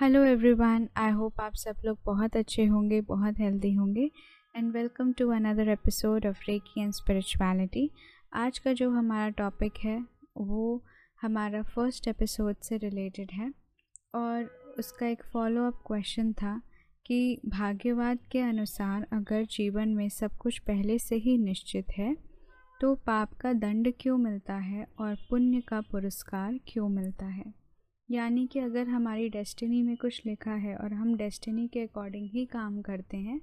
Hello everyone I hope आप सब लोग बहुत अच्छे होंगे, बहुत हेल्दी होंगे and welcome to another episode of reiki and spirituality आज का जो हमारा टॉपिक है, वो हमारा फ़र्स्ट एपिसोड से रिलेटेड है, और उसका एक फॉलो अप क्वेश्चन था कि भाग्यवाद के अनुसार अगर जीवन में सब कुछ पहले से ही निश्चित है तो पाप का दंड क्यों मिलता है और पुण्य का पुरस्कार क्यों मिलता है? यानी कि अगर हमारी डेस्टिनी में कुछ लिखा है और हम डेस्टिनी के अकॉर्डिंग ही काम करते हैं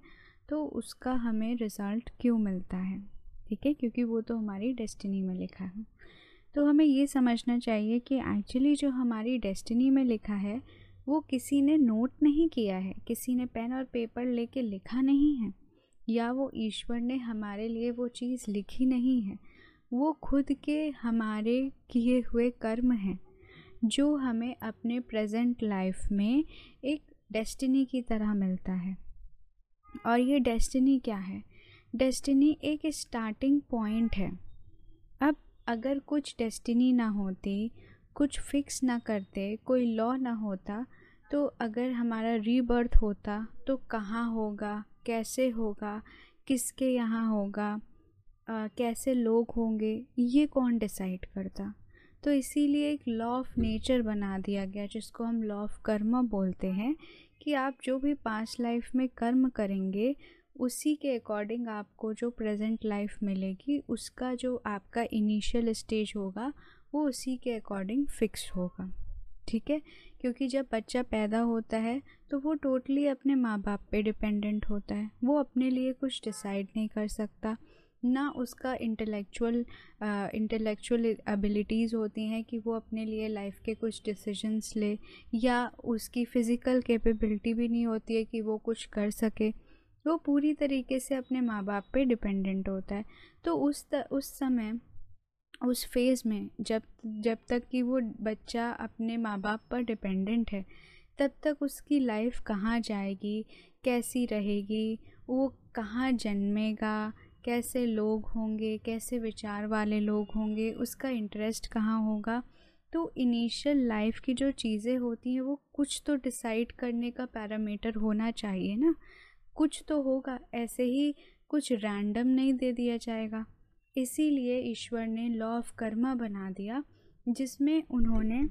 तो उसका हमें रिज़ल्ट क्यों मिलता है? ठीक है? क्योंकि वो तो हमारी डेस्टिनी में लिखा है। तो हमें ये समझना चाहिए कि एक्चुअली जो हमारी डेस्टिनी में लिखा है, वो किसी ने नोट नहीं किया है, किसी ने पेन और पेपर लेके लिखा नहीं है, या वो ईश्वर ने हमारे लिए वो चीज़ लिखी नहीं है। वो खुद के हमारे किए हुए कर्म हैं। जो हमें अपने प्रेजेंट लाइफ में एक डेस्टिनी की तरह मिलता है। और ये डेस्टिनी क्या है? डेस्टिनी एक स्टार्टिंग पॉइंट है। अब अगर कुछ डेस्टिनी ना होती कुछ फिक्स ना करते कोई लॉ ना होता तो अगर हमारा रीबर्थ होता तो कहाँ होगा कैसे होगा किसके यहाँ होगा आ, कैसे लोग होंगे ये कौन डिसाइड करता? तो इसीलिए एक लॉ ऑफ़ नेचर बना दिया गया, जिसको हम लॉ ऑफ़ कर्म बोलते हैं, कि आप जो भी पास्ट लाइफ में कर्म करेंगे, उसी के अकॉर्डिंग आपको जो प्रेजेंट लाइफ मिलेगी, उसका जो आपका इनिशियल स्टेज होगा, वो उसी के अकॉर्डिंग फिक्स होगा। ठीक है? क्योंकि जब बच्चा पैदा होता है तो वो टोटली अपने माँ बाप पे डिपेंडेंट होता है। वो अपने लिए कुछ डिसाइड नहीं कर सकता। ना उसका इंटेलेक्चुअल इंटेलेक्चुअल एबिलिटीज़ होती हैं कि वो अपने लिए लाइफ के कुछ डिसीजंस ले या उसकी फ़िज़िकल कैपेबिलिटी भी नहीं होती है कि वो कुछ कर सके। वो पूरी तरीके से अपने माँ बाप पे डिपेंडेंट होता है। तो उस त, उस समय उस फ़ेज़ में जब जब तक कि वो बच्चा अपने माँ बाप पर डिपेंडेंट है तब तक उसकी लाइफ कहाँ जाएगी कैसी रहेगी वो कहाँ जन्मेगा कैसे लोग होंगे, कैसे विचार वाले लोग होंगे, उसका इंटरेस्ट कहाँ होगा? तो इनिशियल लाइफ की जो चीज़ें होती हैं, वो कुछ तो डिसाइड करने का पैरामीटर होना चाहिए ना। कुछ तो होगा, ऐसे ही कुछ रैंडम नहीं दे दिया जाएगा। इसीलिए ईश्वर ने लॉ ऑफ़ कर्मा बना दिया, जिसमें उन्होंने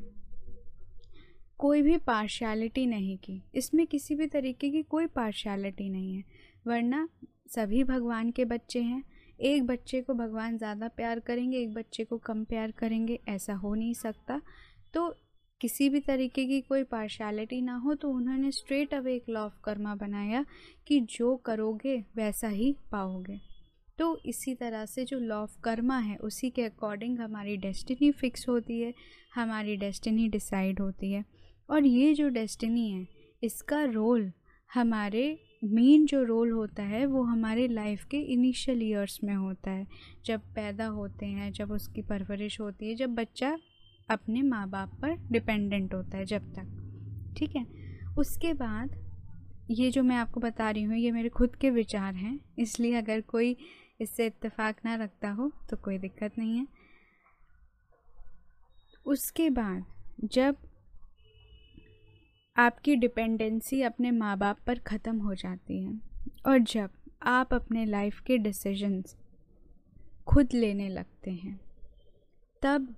कोई भी पार्शियलिटी नहीं की। इसमें किसी भी तरीके की कोई पार्शियलिटी नहीं है, वरना सभी भगवान के बच्चे हैं। एक बच्चे को भगवान ज़्यादा प्यार करेंगे, एक बच्चे को कम प्यार करेंगे, ऐसा हो नहीं सकता। तो किसी भी तरीके की कोई पार्शियलिटी ना हो तो उन्होंने स्ट्रेट अवे एक लॉ ऑफ़ कर्मा बनाया कि जो करोगे, वैसा ही पाओगे। तो इसी तरह से जो लॉ ऑफ़ कर्मा है, उसी के अकॉर्डिंग हमारी डेस्टिनी फिक्स होती है, हमारी डेस्टिनी डिसाइड होती है। और ये जो डेस्टिनी है, इसका रोल हमारे मेन जो रोल होता है, वो हमारे लाइफ के इनिशियल ईयर्स में होता है। जब पैदा होते हैं, जब उसकी परवरिश होती है, जब बच्चा अपने माँ बाप पर डिपेंडेंट होता है जब तक। ठीक है? उसके बाद ये जो मैं आपको बता रही हूँ, ये मेरे खुद के विचार हैं। इसलिए अगर कोई इससे इत्तेफाक ना रखता हो तो कोई दिक्कत नहीं है। उसके बाद जब आपकी डिपेंडेंसी अपने माँ बाप पर ख़त्म हो जाती है और जब आप अपने लाइफ के डिसीजंस खुद लेने लगते हैं, तब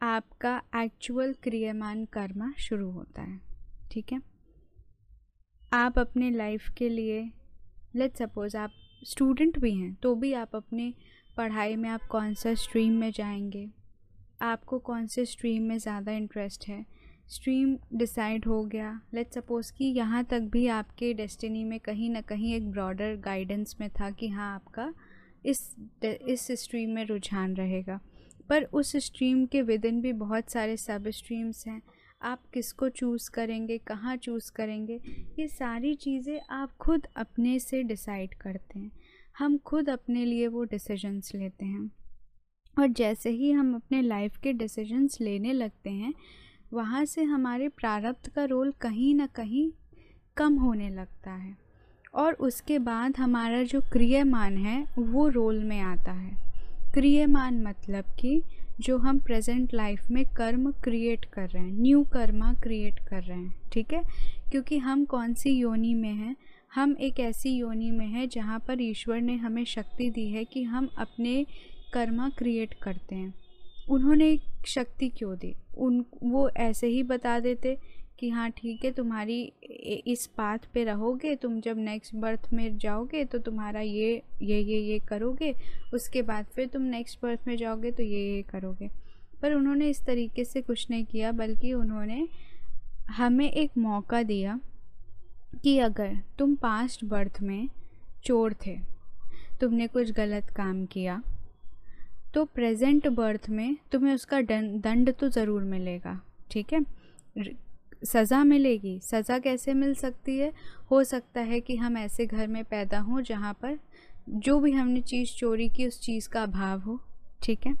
आपका एक्चुअल क्रियमान कर्मा शुरू होता है, ठीक है? आप अपने लाइफ के लिए लेट सपोज़ आप स्टूडेंट भी हैं तो भी आप अपने पढ़ाई में आप कौन सा स्ट्रीम में जाएँगे, आपको कौन से स्ट्रीम में ज़्यादा इंटरेस्ट है स्ट्रीम डिसाइड हो गया। लेट सपोज़ कि यहाँ तक भी आपके डेस्टिनी में कहीं ना कहीं एक ब्रॉडर गाइडेंस में था कि हाँ आपका इस इस स्ट्रीम में रुझान रहेगा। पर उस स्ट्रीम के विद इन भी बहुत सारे सब स्ट्रीम्स हैं। आप किसको चूज़ करेंगे, कहाँ चूज़ करेंगे, ये सारी चीज़ें आप खुद अपने से डिसाइड करते हैं। हम खुद अपने लिए वो डिसीजंस लेते हैं। और जैसे ही हम अपने लाइफ के डिसीजंस लेने लगते हैं वहाँ से हमारे प्रारब्ध का रोल कहीं ना कहीं कम होने लगता है और उसके बाद हमारा जो क्रियमान है, वो रोल में आता है। क्रियमान मतलब कि जो हम प्रेजेंट लाइफ में कर्म क्रिएट कर रहे हैं, न्यू कर्मा क्रिएट कर रहे हैं, ठीक है? क्योंकि हम कौन सी योनि में हैं? हम एक ऐसी योनि में हैं जहाँ पर ईश्वर ने हमें शक्ति दी है कि हम अपने कर्मा क्रिएट करते हैं। उन्होंने शक्ति क्यों दी? उन, वो ऐसे ही बता देते कि हाँ ठीक है, तुम्हारी इस पाथ पे रहोगे, तुम जब नेक्स्ट बर्थ में जाओगे तो तुम्हारा ये ये ये ये करोगे, उसके बाद फिर तुम नेक्स्ट बर्थ में जाओगे तो ये ये करोगे। पर उन्होंने इस तरीके से कुछ नहीं किया, बल्कि उन्होंने हमें एक मौका दिया कि अगर तुम पास्ट बर्थ में चोर थे, तुमने कुछ गलत काम किया तो प्रेजेंट बर्थ में तुम्हें उसका दंड तो ज़रूर मिलेगा, ठीक है? सज़ा मिलेगी। सज़ा कैसे मिल सकती है? हो सकता है कि हम ऐसे घर में पैदा हों जहाँ पर जो भी हमने चीज़ चोरी की उस चीज़ का अभाव हो, ठीक है?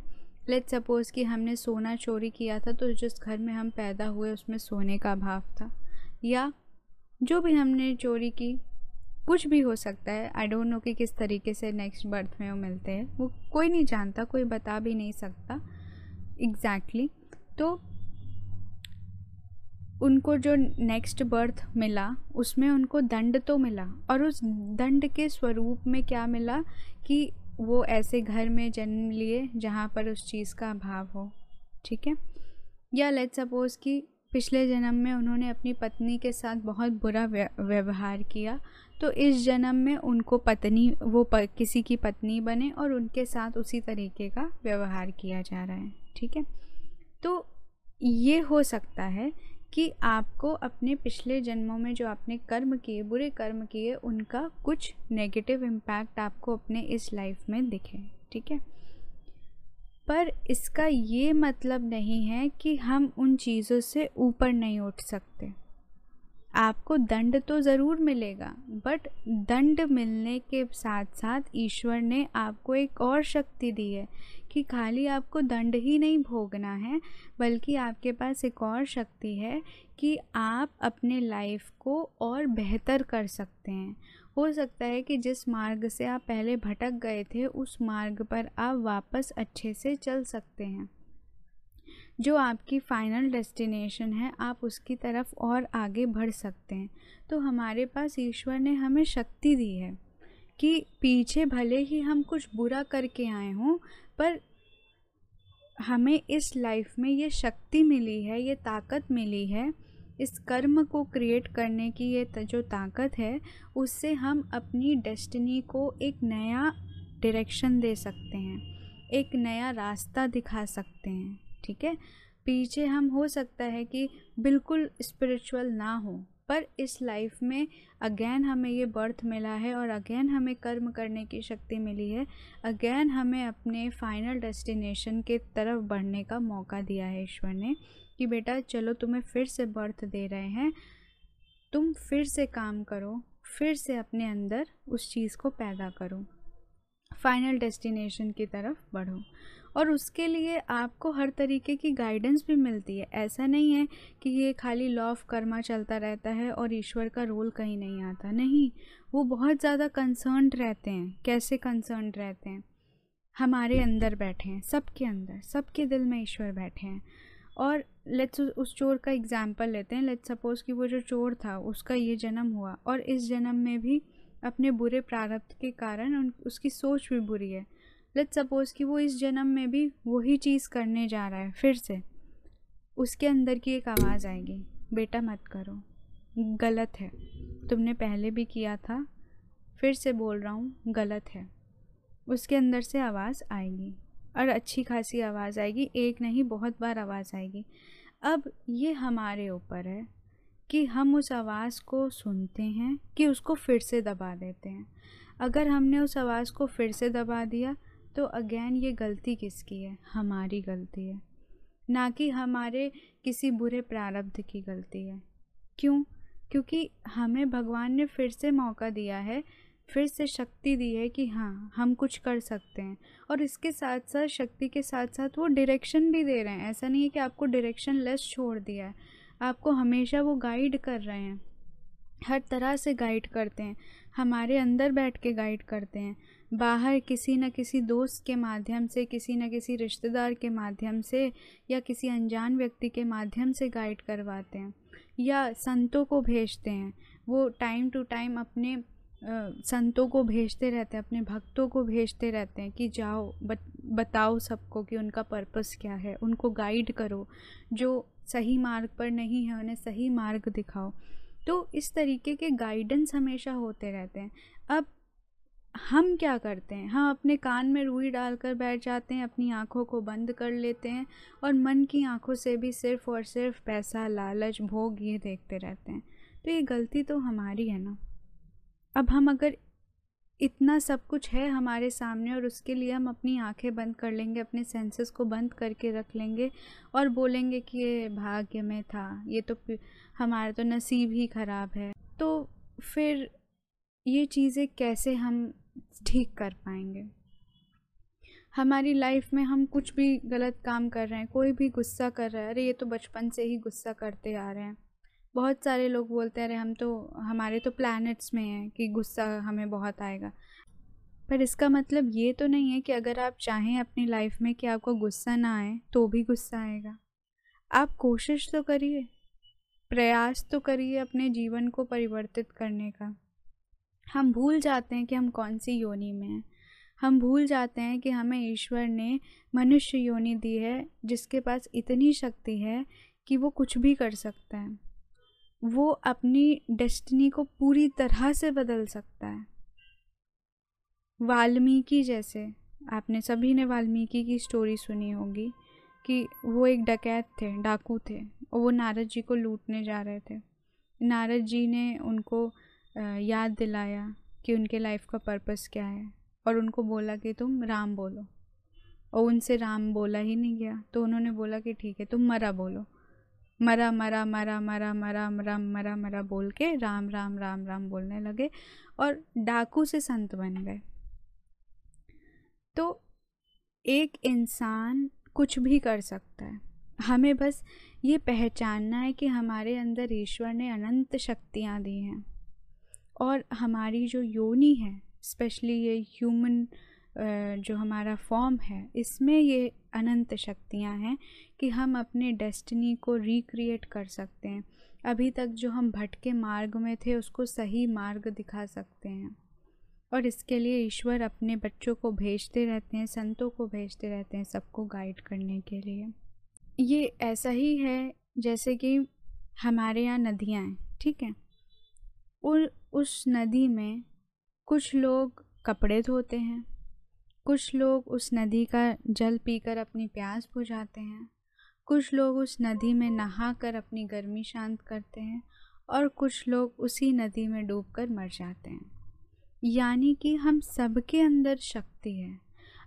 लेट सपोज़ कि हमने सोना चोरी किया था तो जिस घर में हम पैदा हुए उसमें सोने का अभाव था। या जो भी हमने चोरी की कुछ भी हो सकता है। आई डोंट नो कि किस तरीके से नेक्स्ट बर्थ में वो मिलते हैं। वो कोई नहीं जानता, कोई बता भी नहीं सकता। Exactly exactly. तो उनको जो नेक्स्ट बर्थ मिला, उसमें उनको दंड तो मिला। और उस दंड के स्वरूप में क्या मिला कि वो ऐसे घर में जन्म लिए जहाँ पर उस चीज़ का अभाव हो। ठीक है? या लेट सपोज़ कि पिछले जन्म में उन्होंने अपनी पत्नी के साथ बहुत बुरा व्यवहार किया। तो इस जन्म में उनको पत्नी वो प, किसी की पत्नी बने और उनके साथ उसी तरीके का व्यवहार किया जा रहा है ठीक है? तो ये हो सकता है कि आपको अपने पिछले जन्मों में जो आपने कर्म किए बुरे कर्म किए उनका कुछ नेगेटिव इम्पैक्ट आपको अपने इस लाइफ में दिखे ठीक है? पर इसका ये मतलब नहीं है कि हम उन चीज़ों से ऊपर नहीं उठ सकते। आपको दंड तो ज़रूर मिलेगा बट दंड मिलने के साथ साथ ईश्वर ने आपको एक और शक्ति दी है कि खाली आपको दंड ही नहीं भोगना है, बल्कि आपके पास एक और शक्ति है कि आप अपने लाइफ को और बेहतर कर सकते हैं। हो सकता है कि जिस मार्ग से आप पहले भटक गए थे, उस मार्ग पर आप वापस अच्छे से चल सकते हैं। जो आपकी फ़ाइनल डेस्टिनेशन है, आप उसकी तरफ़ और आगे बढ़ सकते हैं। तो हमारे पास ईश्वर ने हमें शक्ति दी है कि पीछे भले ही हम कुछ बुरा करके आए हों, पर हमें इस लाइफ में ये शक्ति मिली है, ये ताकत मिली है इस कर्म को क्रिएट करने की ये जो ताकत है, उससे हम अपनी डेस्टिनी को एक नया डायरेक्शन दे सकते हैं, एक नया रास्ता दिखा सकते हैं, ठीक है? पीछे हम हो सकता है कि बिल्कुल स्पिरिचुअल ना हो, पर इस लाइफ में अगेन हमें ये बर्थ मिला है और अगेन हमें कर्म करने की शक्ति मिली है अगेन हमें अपने फाइनल डेस्टिनेशन के तरफ़ बढ़ने का मौका दिया है ईश्वर ने। कि बेटा चलो तुम्हें फिर से बर्थ दे रहे हैं। तुम फिर से काम करो, फिर से अपने अंदर उस चीज़ को पैदा करो। फाइनल डेस्टिनेशन की तरफ़ बढ़ो। और उसके लिए आपको हर तरीके की गाइडेंस भी मिलती है। ऐसा नहीं है कि ये खाली लॉ ऑफ़ कर्मा चलता रहता है और ईश्वर का रोल कहीं नहीं आता। नहीं, वो बहुत ज़्यादा कंसर्न रहते हैं। कैसे कंसर्न रहते हैं? हमारे अंदर बैठे हैं, सबके अंदर, सबके दिल में ईश्वर बैठे हैं। और लेट्स उस चोर का एग्ज़ाम्पल लेते हैं। लेट्स सपोज़ कि वो जो चोर था, उसका ये जन्म हुआ और इस जन्म में भी अपने बुरे प्रारब्ध के कारण उन, उसकी सोच भी बुरी है। लेट सपोज़ कि वो इस जन्म में भी वही चीज़ करने जा रहा है, फिर से। उसके अंदर की एक आवाज़ आएगी, बेटा मत करो, गलत है। तुमने पहले भी किया था, फिर से बोल रहा हूँ, गलत है। उसके अंदर से आवाज़ आएगी और अच्छी खासी आवाज़ आएगी, एक नहीं, बहुत बार आवाज़ आएगी। अब ये हमारे ऊपर है कि हम उस आवाज़ को सुनते हैं कि उसको फिर से दबा देते हैं। अगर हमने उस आवाज़ को फिर से दबा दिया तो अगेन ये गलती किसकी है? हमारी गलती है। ना कि हमारे किसी बुरे प्रारब्ध की गलती है। क्यों? क्योंकि हमें भगवान ने फिर से मौका दिया है फिर से शक्ति दी है कि हाँ हम कुछ कर सकते हैं। और इसके साथ साथ शक्ति के साथ साथ वो डायरेक्शन भी दे रहे हैं। ऐसा नहीं है कि आपको डायरेक्शन लेस छोड़ दिया है। आपको हमेशा वो गाइड कर रहे हैं। हर तरह से गाइड करते हैं। हमारे अंदर बैठ के गाइड करते हैं। बाहर किसी न किसी दोस्त के माध्यम से, किसी न किसी रिश्तेदार के माध्यम से या किसी अनजान व्यक्ति के माध्यम से गाइड करवाते हैं। या संतों को भेजते हैं। वो टाइम टू टाइम अपने संतों को भेजते रहते हैं अपने भक्तों को भेजते रहते हैं कि जाओ बत, बताओ सबको कि उनका पर्पस क्या है। उनको गाइड करो जो सही मार्ग पर नहीं है उन्हें सही मार्ग दिखाओ। तो इस तरीके के गाइडेंस हमेशा होते रहते हैं। अब हम क्या करते हैं? हम अपने कान में रुई डालकर बैठ जाते हैं अपनी आँखों को बंद कर लेते हैं और मन की आँखों से भी सिर्फ़ और सिर्फ़ पैसा लालच भोग ये देखते रहते हैं। तो ये गलती तो हमारी है ना? अब हम अगर इतना सब कुछ है हमारे सामने और उसके लिए हम अपनी आँखें बंद कर लेंगे, अपने सेंसेस को बंद करके रख लेंगे और बोलेंगे कि ये भाग्य में था, ये तो हमारा तो नसीब ही ख़राब है तो फिर ये चीज़ें कैसे हम ठीक कर पाएँगे? हमारी लाइफ में हम कुछ भी गलत काम कर रहे हैं, कोई भी गुस्सा कर रहा है, अरे ये तो बचपन से ही गुस्सा करते आ रहे हैं। बहुत सारे लोग बोलते हैं अरे, हम तो हमारे तो प्लैनेट्स में हैं कि गुस्सा हमें बहुत आएगा। पर इसका मतलब ये तो नहीं है कि अगर आप चाहें अपनी लाइफ में कि आपको गुस्सा ना आए तो भी गुस्सा आएगा। आप कोशिश तो करिए, प्रयास तो करिए अपने जीवन को परिवर्तित करने का। हम भूल जाते हैं कि हम कौन सी योनि में हैं। हम भूल जाते हैं कि हमें ईश्वर ने मनुष्य योनि दी है, जिसके पास इतनी शक्ति है कि वो कुछ भी कर सकता है। वो अपनी डेस्टिनी को पूरी तरह से बदल सकता है। वाल्मीकि जैसे, आपने सभी ने वाल्मीकि की स्टोरी सुनी होगी कि वो एक डकैत थे, डाकू थे और वो नारद जी को लूटने जा रहे थे। नारद जी ने उनको याद दिलाया कि उनके लाइफ का पर्पस क्या है और उनको बोला कि तुम राम बोलो। और उनसे राम बोला ही नहीं गया तो उन्होंने बोला कि ठीक है, तुम मरा बोलो। मरा मरा मरा मरा मरा मरा मरा मरा बोल के राम राम राम राम बोलने लगे और डाकू से संत बन गए। तो एक इंसान कुछ भी कर सकता है। हमें बस ये पहचानना है कि हमारे अंदर ईश्वर ने अनंत शक्तियाँ दी हैं और हमारी जो योनि है स्पेशली ये ह्यूमन जो हमारा फॉर्म है, इसमें ये अनंत शक्तियाँ हैं कि हम अपने डेस्टिनी को रिक्रिएट कर सकते हैं। अभी तक जो हम भटके मार्ग में थे, उसको सही मार्ग दिखा सकते हैं। और इसके लिए ईश्वर अपने बच्चों को भेजते रहते हैं, संतों को भेजते रहते हैं सबको गाइड करने के लिए। ये ऐसा ही है जैसे कि हमारे यहाँ नदियाँ हैं, ठीक है? और उस नदी में कुछ लोग कपड़े धोते हैं। कुछ लोग उस नदी का जल पीकर अपनी प्यास बुझाते हैं। कुछ लोग उस नदी में नहाकर अपनी गर्मी शांत करते हैं और कुछ लोग उसी नदी में डूबकर मर जाते हैं। यानी कि हम सबके अंदर शक्ति है।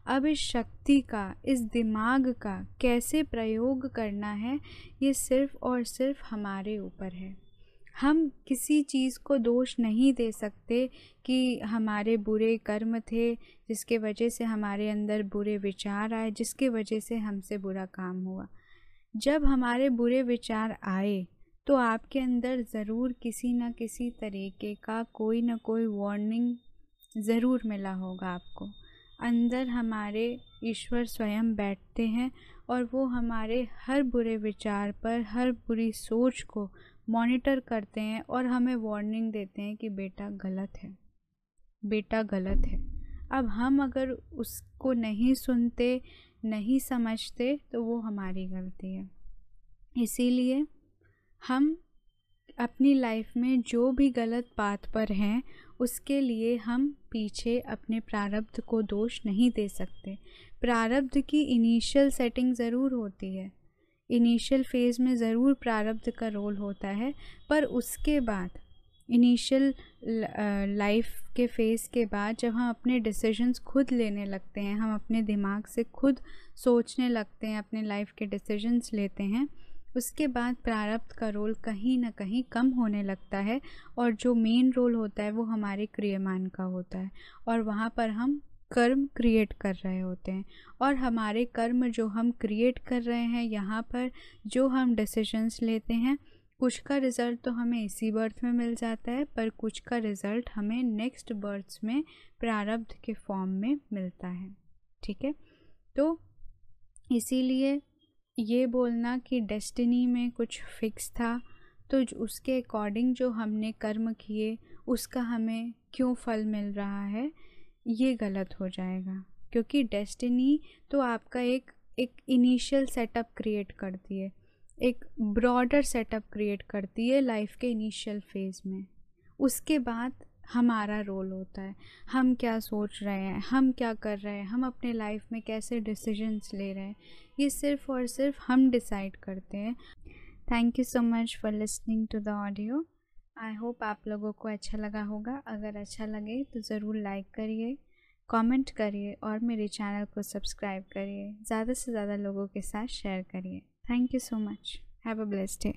अब इस शक्ति का, इस दिमाग का कैसे प्रयोग करना है, ये सिर्फ़ और सिर्फ़ हमारे ऊपर है। हम किसी चीज़ को दोष नहीं दे सकते कि हमारे बुरे कर्म थे, जिसके वजह से हमारे अंदर बुरे विचार आए, जिसके वजह से हमसे बुरा काम हुआ। जब हमारे बुरे विचार आए तो आपके अंदर ज़रूर किसी न किसी तरीके का कोई ना कोई वार्निंग ज़रूर मिला होगा आपको। अंदर हमारे ईश्वर स्वयं बैठते हैं और वो हमारे हर बुरे विचार पर, हर बुरी सोच को मॉनिटर करते हैं और हमें वार्निंग देते हैं कि बेटा गलत है। बेटा गलत है। अब हम अगर उसको नहीं सुनते, नहीं समझते तो वो हमारी गलती है। इसीलिए हम अपनी लाइफ में जो भी गलत बात पर हैं, उसके लिए हम पीछे अपने प्रारब्ध को दोष नहीं दे सकते। प्रारब्ध की इनिशियल सेटिंग ज़रूर होती है। इनिशियल फ़ेज़ में ज़रूर प्रारब्ध का रोल होता है, पर उसके बाद, इनिशियल लाइफ के फ़ेज़ के बाद जब हम अपने डिसीजंस खुद लेने लगते हैं, हम अपने दिमाग से खुद सोचने लगते हैं, अपने लाइफ के डिसीजंस लेते हैं, उसके बाद प्रारब्ध का रोल कहीं ना कहीं कम होने लगता है और जो मेन रोल होता है वो हमारे क्रियमान का होता है। और वहाँ पर हम कर्म क्रिएट कर रहे होते हैं। और हमारे कर्म जो हम क्रिएट कर रहे हैं यहाँ पर, जो हम डिसीजंस लेते हैं, कुछ का रिज़ल्ट तो हमें इसी बर्थ में मिल जाता है, पर कुछ का रिज़ल्ट हमें नेक्स्ट बर्थ्स में, प्रारब्ध के फॉर्म में मिलता है। ठीक है? तो इसीलिए ये बोलना कि डेस्टिनी में कुछ फिक्स था तो उसके अकॉर्डिंग जो हमने कर्म किए, उसका हमें क्यों फल मिल रहा है? ये गलत हो जाएगा। क्योंकि डेस्टिनी तो आपका एक एक इनिशियल सेटअप क्रिएट करती है। एक ब्रॉडर सेटअप क्रिएट करती है लाइफ के इनिशियल फ़ेज़ में। उसके बाद हमारा रोल होता है। हम क्या सोच रहे हैं, हम क्या कर रहे हैं, हम अपने लाइफ में कैसे डिसीजंस ले रहे हैं, ये सिर्फ़ और सिर्फ़ हम डिसाइड करते हैं। Thank you so much for listening to the audio. I hope आप लोगों को अच्छा लगा होगा। अगर अच्छा लगे तो ज़रूर लाइक करिए कमेंट करिए और मेरे चैनल को सब्सक्राइब करिए। ज़्यादा से ज़्यादा लोगों के साथ शेयर करिए। Thank you so much have a blessed day